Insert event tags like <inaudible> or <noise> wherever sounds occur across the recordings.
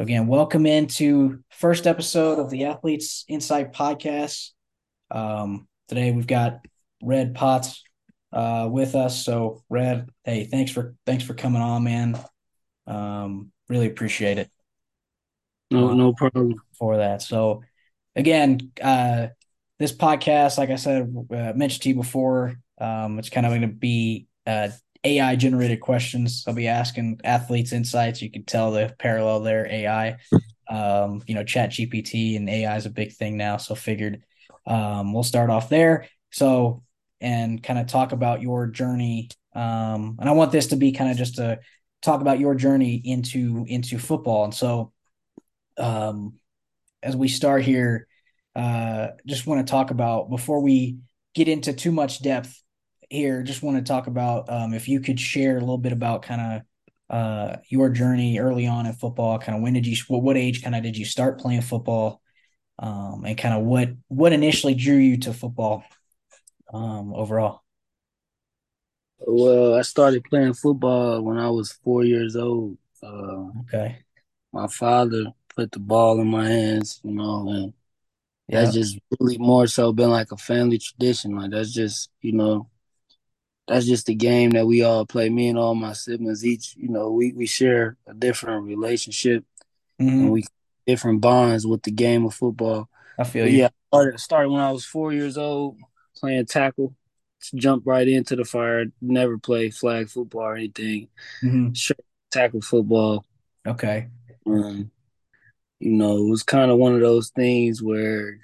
So again, welcome into first episode of the Athletes Insight podcast. Um, today we've got Red Potts uh, with us. So Red, hey, thanks for thanks for coming on, man. Um, really appreciate it. No, no problem for that. So again, uh, this podcast, like I said, uh, mentioned to you before, um, it's kind of going to be uh, AI generated questions. I'll be asking athletes insights. You can tell the parallel there, AI. Um, you know, Chat GPT and AI is a big thing now. So figured um, we'll start off there. So and kind of talk about your journey. Um, and I want this to be kind of just to talk about your journey into into football. And so um, as we start here, uh, just want to talk about before we get into too much depth here. Just want to talk about um, if you could share a little bit about kind of uh, your journey early on in football. Kind of when did you what, what age kind of did you start playing football, um, and kind of what what initially drew you to football um, overall. Well, I started playing football when I was four years old. Uh, okay. My father put the ball in my hands, you know, and yeah. that's just really more so been like a family tradition. Like that's just, you know, that's just the game that we all play. Me and all my siblings, each, you know, we, we share a different relationship mm-hmm. and we different bonds with the game of football. I feel but you. Yeah, started, started when I was four years old playing tackle. Jump right into the fire. Never play flag football or anything. Mm-hmm. tackle football. Okay. Um, you know, it was kind of one of those things where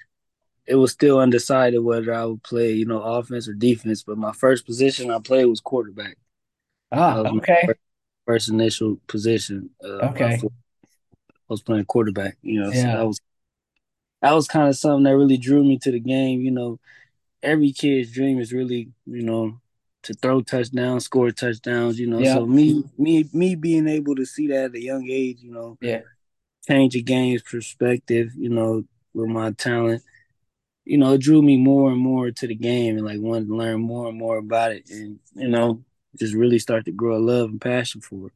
it was still undecided whether I would play, you know, offense or defense. But my first position I played was quarterback. Ah, okay. First, first, initial position. Uh, okay. I was playing quarterback. You know, yeah. so that was that was kind of something that really drew me to the game. You know, every kid's dream is really, you know, to throw touchdowns, score touchdowns. You know, yeah. so me, me, me being able to see that at a young age, you know, yeah, change a game's perspective, you know, with my talent, you know, it drew me more and more to the game and like wanted to learn more and more about it and, you know, just really start to grow a love and passion for it.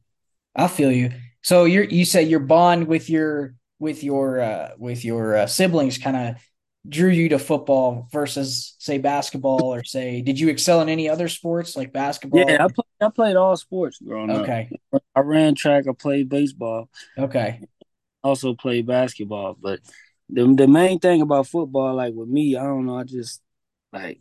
I feel you. So you're you said your bond with your with your uh with your uh, siblings kind of drew you to football versus say basketball or say did you excel in any other sports like basketball? Yeah, I played I played all sports growing okay. up. Okay. I ran track, I played baseball. Okay also played basketball. But the the main thing about football, like with me, I don't know, I just like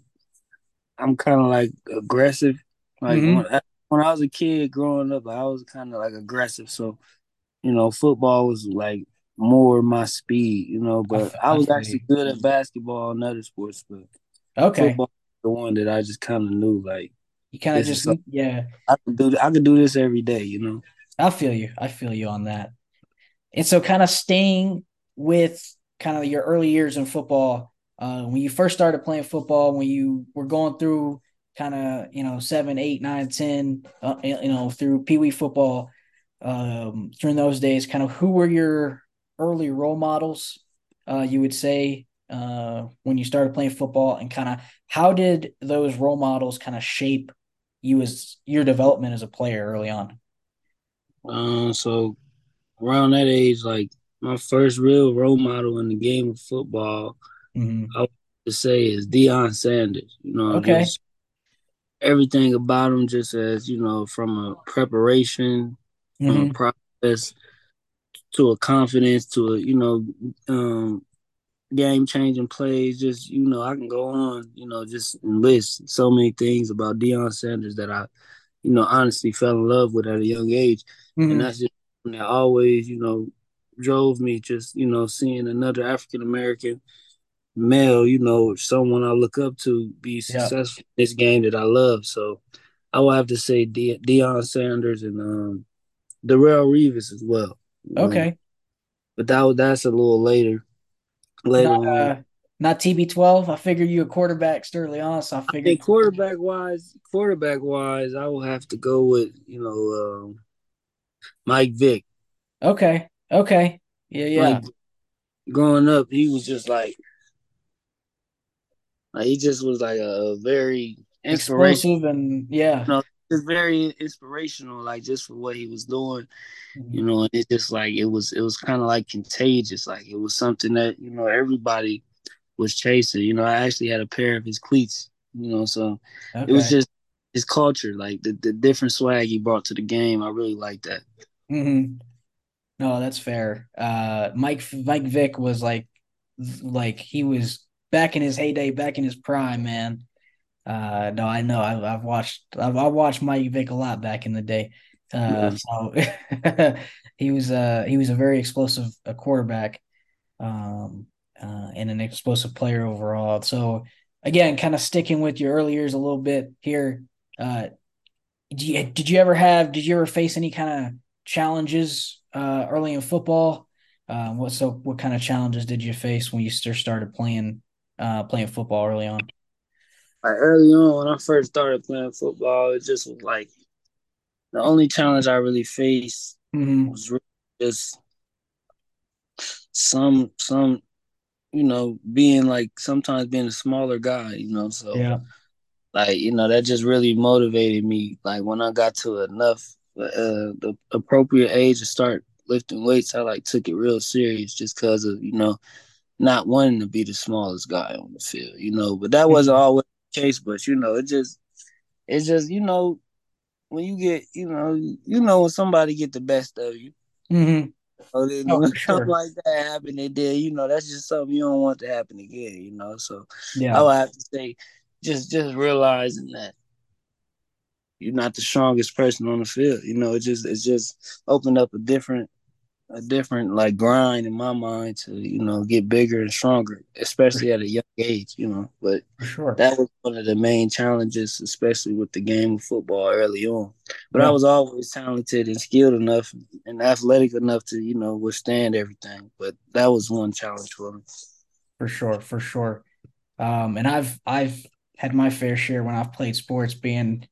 I'm kind of like aggressive. Like mm-hmm. when, when, I was a kid growing up, I was kind of like aggressive. So, you know, football was like more my speed, you know. But I, <laughs> I was actually good at basketball and other sports, but okay, football the one that I just kind of knew like. You kind of just yeah. I could do I could do this every day, you know. I feel you. I feel you on that. And so, kind of staying with kind of your early years in football, uh, when you first started playing football, when you were going through kind of you know seven, eight, nine, ten, uh, you know through Pee Wee football um, during those days, kind of who were your early role models? Uh, you would say uh, when you started playing football, and kind of how did those role models kind of shape you as your development as a player early on? Uh, so around that age, like my first real role model in the game of football, mm-hmm. I would to say is Deion Sanders. You know, okay. everything about him, just as you know, from a preparation, mm-hmm. from a mm-hmm. process to a confidence to a you know, um, game changing plays. Just you know, I can go on. You know, just list so many things about Deion Sanders that I, you know, honestly fell in love with at a young age, mm-hmm. and that's just that always, you know, drove me just, you know, seeing another African American male, you know, someone I look up to be successful yeah. in this game that I love. So I will have to say De- Deion Sanders and um Darrelle Revis as well. Okay. but that that's a little later. Later not, uh, not TB12. I figure you a quarterback Sterling on, so I figured quarterback wise, quarterback wise, I will have to go with, you know, um, Mike Vick. Okay. Okay. Yeah, yeah. Like, growing up, he was just like, like he just was like a, very explosive and yeah. You know, was very inspirational, like just for what he was doing, mm-hmm. you know. And it's just like it was, it was kind of like contagious. Like it was something that you know everybody was chasing. You know, I actually had a pair of his cleats. You know, so okay. it was just his culture, like the the different swag he brought to the game. I really like that. Mm-hmm. No, that's fair. Uh, Mike Mike Vick was like, like he was back in his heyday, back in his prime, man. Uh, no, I know. I've, I've watched. I've, I watched Mike Vick a lot back in the day. Uh, so <laughs> he was uh he was a very explosive a quarterback, um, uh, and an explosive player overall. So again, kind of sticking with your early years a little bit here. Uh, you, did you ever have? Did you ever face any kind of challenges uh, early in football? Uh, what so? What kind of challenges did you face when you still started playing uh, playing football early on? Like early on, when I first started playing football, it just was like the only challenge I really faced mm-hmm. was really just some some you know being like sometimes being a smaller guy, you know. So yeah, like you know that just really motivated me. Like when I got to enough uh, the appropriate age to start lifting weights, I like took it real serious just because of you know not wanting to be the smallest guy on the field, you know. But that wasn't mm-hmm. always the case. But you know, it just it's just you know when you get you know you know when somebody get the best of you. Mm-hmm. Oh, then oh, when sure. something like that happened, and then you know that's just something you don't want to happen again, you know. So yeah, I would have to say, just just realizing that you're not the strongest person on the field. You know, it just it's just opened up a different a different like grind in my mind to you know get bigger and stronger, especially at a young age. You know, but sure that was one of the main challenges, especially with the game of football early on. But yeah. I was always talented and skilled enough and athletic enough to you know withstand everything. But that was one challenge for me. For sure, for sure. Um, and I've I've had my fair share when I've played sports, being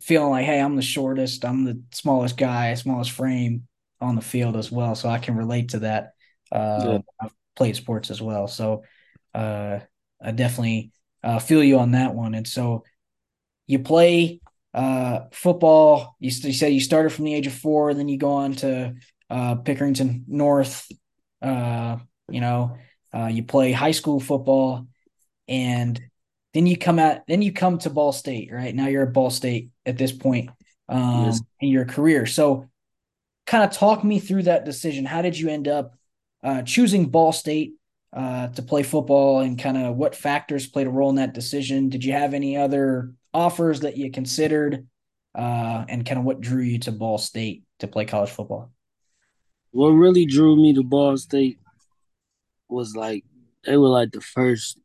feeling like, hey, I'm the shortest, I'm the smallest guy, smallest frame on the field as well. So I can relate to that. Uh, yeah. I've played sports as well. So uh, I definitely uh, feel you on that one. And so you play uh, football. You, you say you started from the age of four, and then you go on to uh, Pickerington North. Uh, you know, you play high school football, and then you come out. Then you come to Ball State. Right now, you're at Ball State at this point um, yes. in your career. So kind of talk me through that decision. How did you end up uh, choosing Ball State uh, to play football, and kind of what factors played a role in that decision? Did you have any other offers that you considered, uh, and kind of what drew you to Ball State to play college football? What really drew me to Ball State was like they were like the first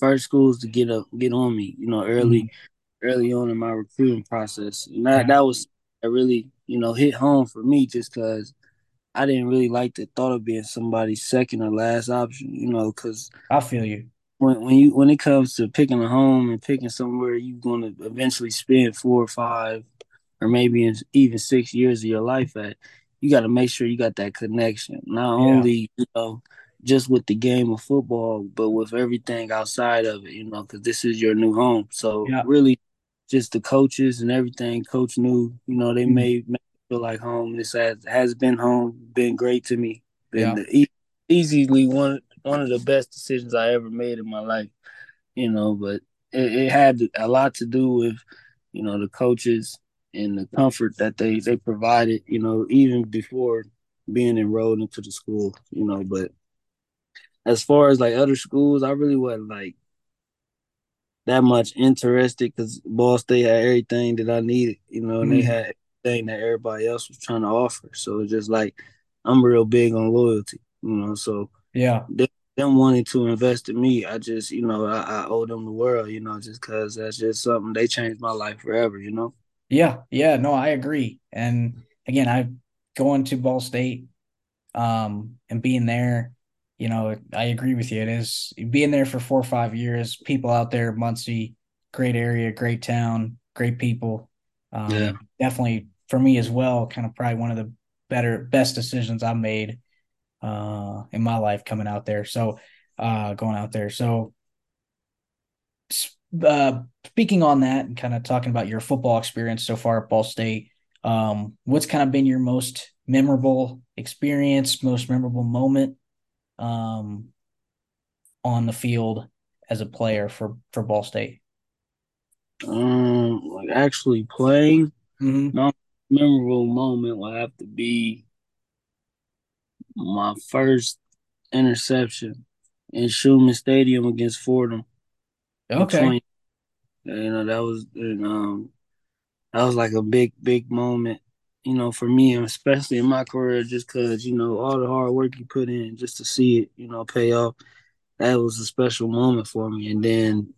first schools to get up get on me, you know, early mm-hmm. early on in my recruiting process. And that, that was that really you know, hit home for me just because I didn't really like the thought of being somebody's second or last option, you know, because I feel you. When, when you when it comes to picking a home and picking somewhere you're going to eventually spend four or five or maybe even six years of your life at, you got to make sure you got that connection. Not yeah. only you know just with the game of football, but with everything outside of it, you know, because this is your new home. So yeah. really just the coaches and everything. Coach Neu, you know, they mm-hmm. made, made feel like home. This has has been home, been great to me. Been yeah. the, easily one one of the best decisions I ever made in my life. You know, but it, it had a lot to do with, you know, the coaches and the comfort that they they provided. You know, even before being enrolled into the school. You know, but as far as like other schools, I really wasn't like that much interested because Ball State had everything that I needed, you know, and mm. they had everything that everybody else was trying to offer. So it's just like I'm real big on loyalty, you know. So yeah, them, them wanting to invest in me, I just, you know, I, I owe them the world, you know, just because that's just something they changed my life forever, you know. Yeah, yeah, no, I agree. And again, I going to Ball State, um, and being there you know, I agree with you. It is being there for four or five years. People out there, Muncie, great area, great town, great people. Um, yeah, definitely for me as well. Kind of probably one of the better, best decisions I made uh, in my life coming out there. So, uh, going out there. So, uh, speaking on that and kind of talking about your football experience so far at Ball State, um, what's kind of been your most memorable experience, most memorable moment um, on the field as a player for for Ball State? Um, like actually playing, mm-hmm. my memorable moment will have to be my first interception in Scheumann Stadium against Fordham. Okay. You know, that was and, um that was like a big, big moment, you know, for me and especially in my career, just cause, you know, all the hard work you put in just to see it, you know, pay off. That was a special moment for me. And then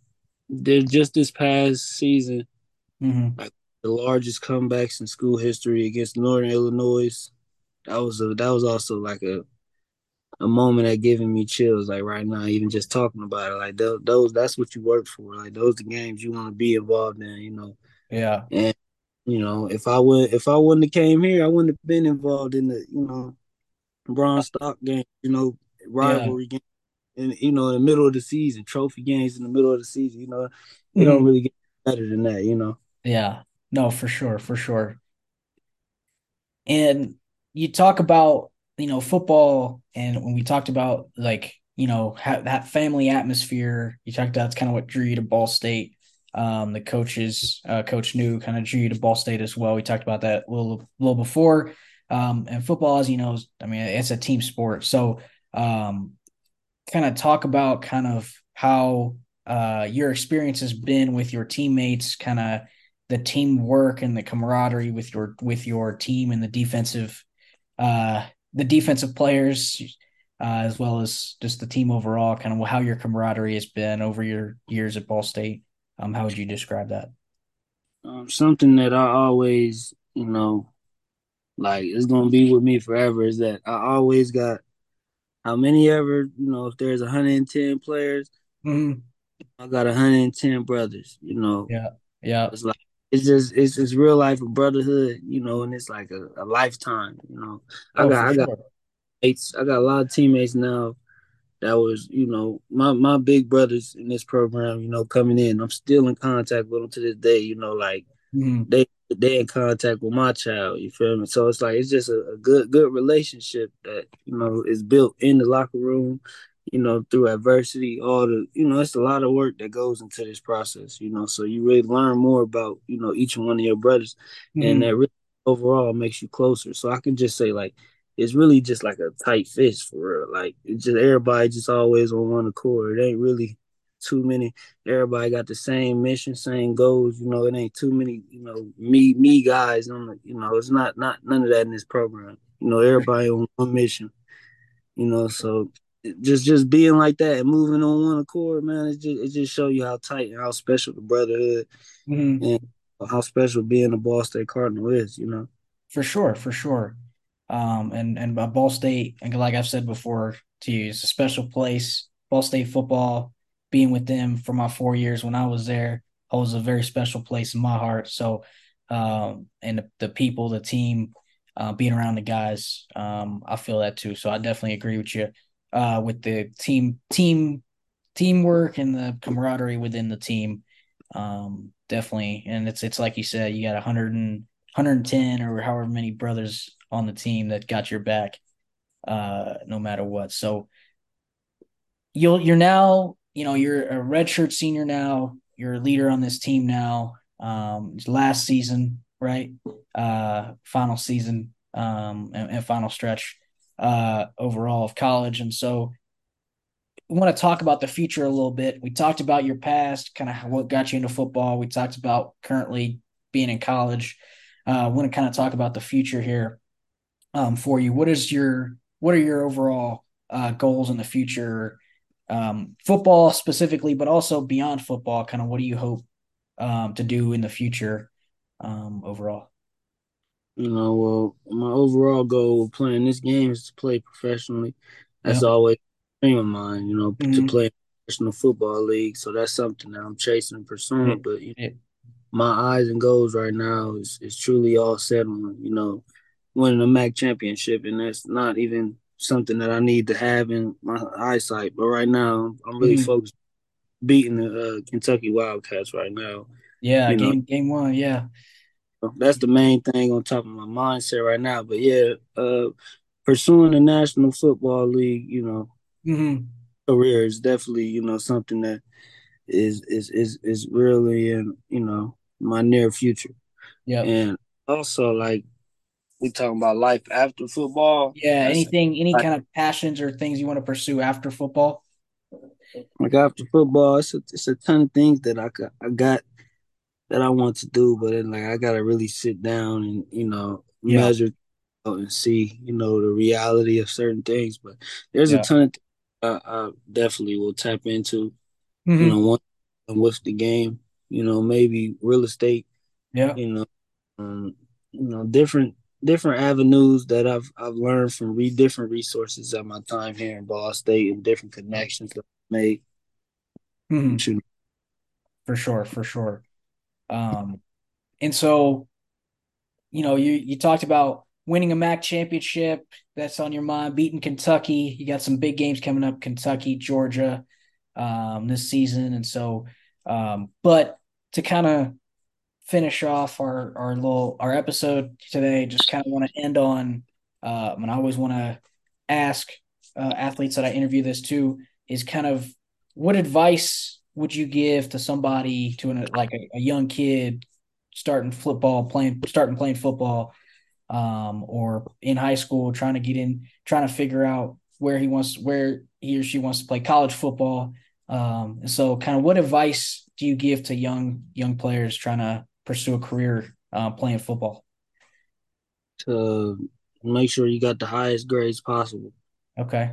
then just this past season, mm-hmm. like the largest comebacks in school history against Northern Illinois. That was a that was also like a a moment that giving me chills like right now even just talking about it like those, those that's what you work for like those the games you want to be involved in you know yeah and you know if i would if i wouldn't have came here i wouldn't have been involved in the you know Bronze Stalk game you know rivalry yeah. game and you know in the middle of the season trophy games in the middle of the season you know you mm. don't really get better than that you know yeah no for sure for sure and you talk about you know football and when we talked about like you know ha- that family atmosphere you talked about that's kind of what drew you to ball state um, the coaches uh, coach Neu kind of drew you to ball state as well. We talked about that a little little before. Um, and football as you know i mean it's a team sport. So um, kind of talk about kind of how uh, your experience has been with your teammates kind of the teamwork and the camaraderie with your with your team and the defensive uh, the defensive players, uh, as well as just the team overall, kind of how your camaraderie has been over your years at Ball State. Um, how would you describe that? Um, something that I always, you know, like it's gonna be with me forever is that I always got how many ever, you know, if there's 110 players, mm-hmm. I got 110 brothers, you know. Yeah. Yeah. It's like it's just it's just real life of brotherhood, you know, and it's like a, a lifetime, you know. I oh, got I got mates, I got a lot of teammates now that was, you know, my my big brothers in this program, you know, coming in. I'm still in contact with them to this day, you know, like mm-hmm. they they in contact with my child, you feel me? So it's like it's just a, a good good relationship that, you know, is built in the locker room you know, through adversity, all the, you know, it's a lot of work that goes into this process, you know. So you really learn more about, you know, each one of your brothers, mm-hmm. and that really overall makes you closer. So I can just say, like, it's really just like a tight fist for real. Like, it's just everybody just always on one accord. It ain't really too many. Everybody got the same mission, same goals. You know, it ain't too many, you know, me me guys on the, you know, it's not not none of that in this program. You know, everybody on one mission. You know, so just just being like that and moving on one accord, man, it just it just show you how tight and how special the brotherhood mm-hmm. and how special being a Ball State Cardinal is, you know. For sure, for sure. Um, and and by Ball State, and like I've said before to you, it's a special place. Ball State football, being with them for my four years when I was there, holds a very special place in my heart. So, um, and the, the people, the team, uh, being around the guys, um, I feel that too. So I definitely agree with you uh, with the team team teamwork and the camaraderie within the team. Um, definitely, and it's it's like you said, you got 100 and 110 or however many brothers on the team that got your back, uh, no matter what. So you'll you're now you know you're a redshirt senior now. You're a leader on this team now. Um, last season, right? Uh, final season um, and, and final stretch uh, overall of college. And so we want to talk about the future a little bit. We talked about your past, kind of what got you into football. We talked about currently being in college. Uh, want to kind of talk about the future here um, for you. What is your what are your overall uh, goals in the future, um, football specifically, but also beyond football? Kind of what do you hope um, to do in the future um, overall? You know, well, my overall goal of playing this game is to play professionally. That's always a dream of mine, you know, mm-hmm. to play professional football league. So that's something that I'm chasing and pursuing. Mm-hmm. But you know, my eyes and goals right now is is truly all set on, you know, winning a MAC championship, and that's not even something that I need to have in my eyesight. But right now, I'm really mm-hmm. focused beating the uh, Kentucky Wildcats right now. Yeah, you game know. game one. Yeah, that's the main thing on top of my mindset right now. But yeah, uh, pursuing the National Football League, you know, mm-hmm. career is definitely you know something that is is is is really in you know my near future. Yeah, and also like we talking about life after football. Yeah, anything, any like, kind of passions or things you want to pursue after football. Like after football, it's a, it's a ton of things that I got, I got that I want to do, but then like I gotta really sit down and you know yeah. measure and see you know the reality of certain things. But there's yeah. a ton of I, I, definitely will tap into. Mm-hmm. You know, one with the game. You know, maybe real estate. Yeah. You know, um, you know different different avenues that I've I've learned from re- different resources at my time here in Ball State and different connections that I've made. Mm-hmm. For sure, for sure. Um, and so, you know, you you talked about winning a MAC championship. That's on your mind. Beating Kentucky. You got some big games coming up. Kentucky, Georgia, um, this season, and so. Um, but to kind of finish off our our little our episode today, just kind of want to end on. Uh, and I always want to ask uh, athletes that I interview this to is kind of what advice would you give to somebody to an, like a, a young kid starting football, playing starting playing football, um, or in high school trying to get in, trying to figure out where he wants where he or she wants to play college football. Um, and so, kind of, what advice do you give to young young players trying to pursue a career uh, playing football? To make sure you got the highest grades possible. Okay.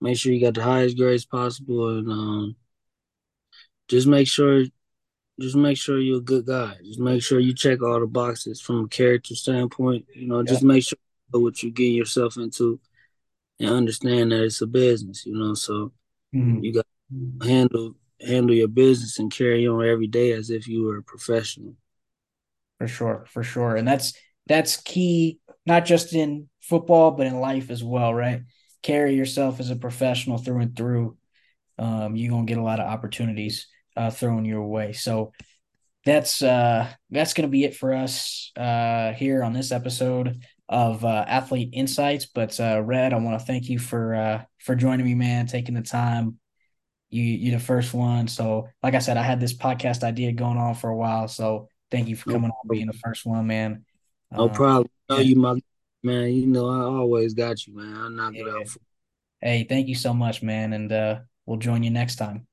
Make sure you got the highest grades possible, and um, just make sure, just make sure you're a good guy. Just make sure you check all the boxes from a character standpoint. You know, just make sure you know what you're getting yourself into, and understand that it's a business. You know, so mm-hmm. you got to handle handle your business and carry on every day as if you were a professional. For sure, for sure. And that's that's key not just in football but in life as well, right? Carry yourself as a professional through and through. Um, you're gonna get a lot of opportunities uh, thrown your way. So that's uh, that's gonna be it for us uh, here on this episode of uh, Athlete Insights. But uh, Red, I want to thank you for uh, for joining me, man, taking the time you you're the first one. So like I said, I had this podcast idea going on for a while. So thank you for coming on, being the first one, man. No um, problem. Yeah. you my man. You know I always got you, man. I knock yeah. it out. For- hey, thank you so much, man, and uh, we'll join you next time.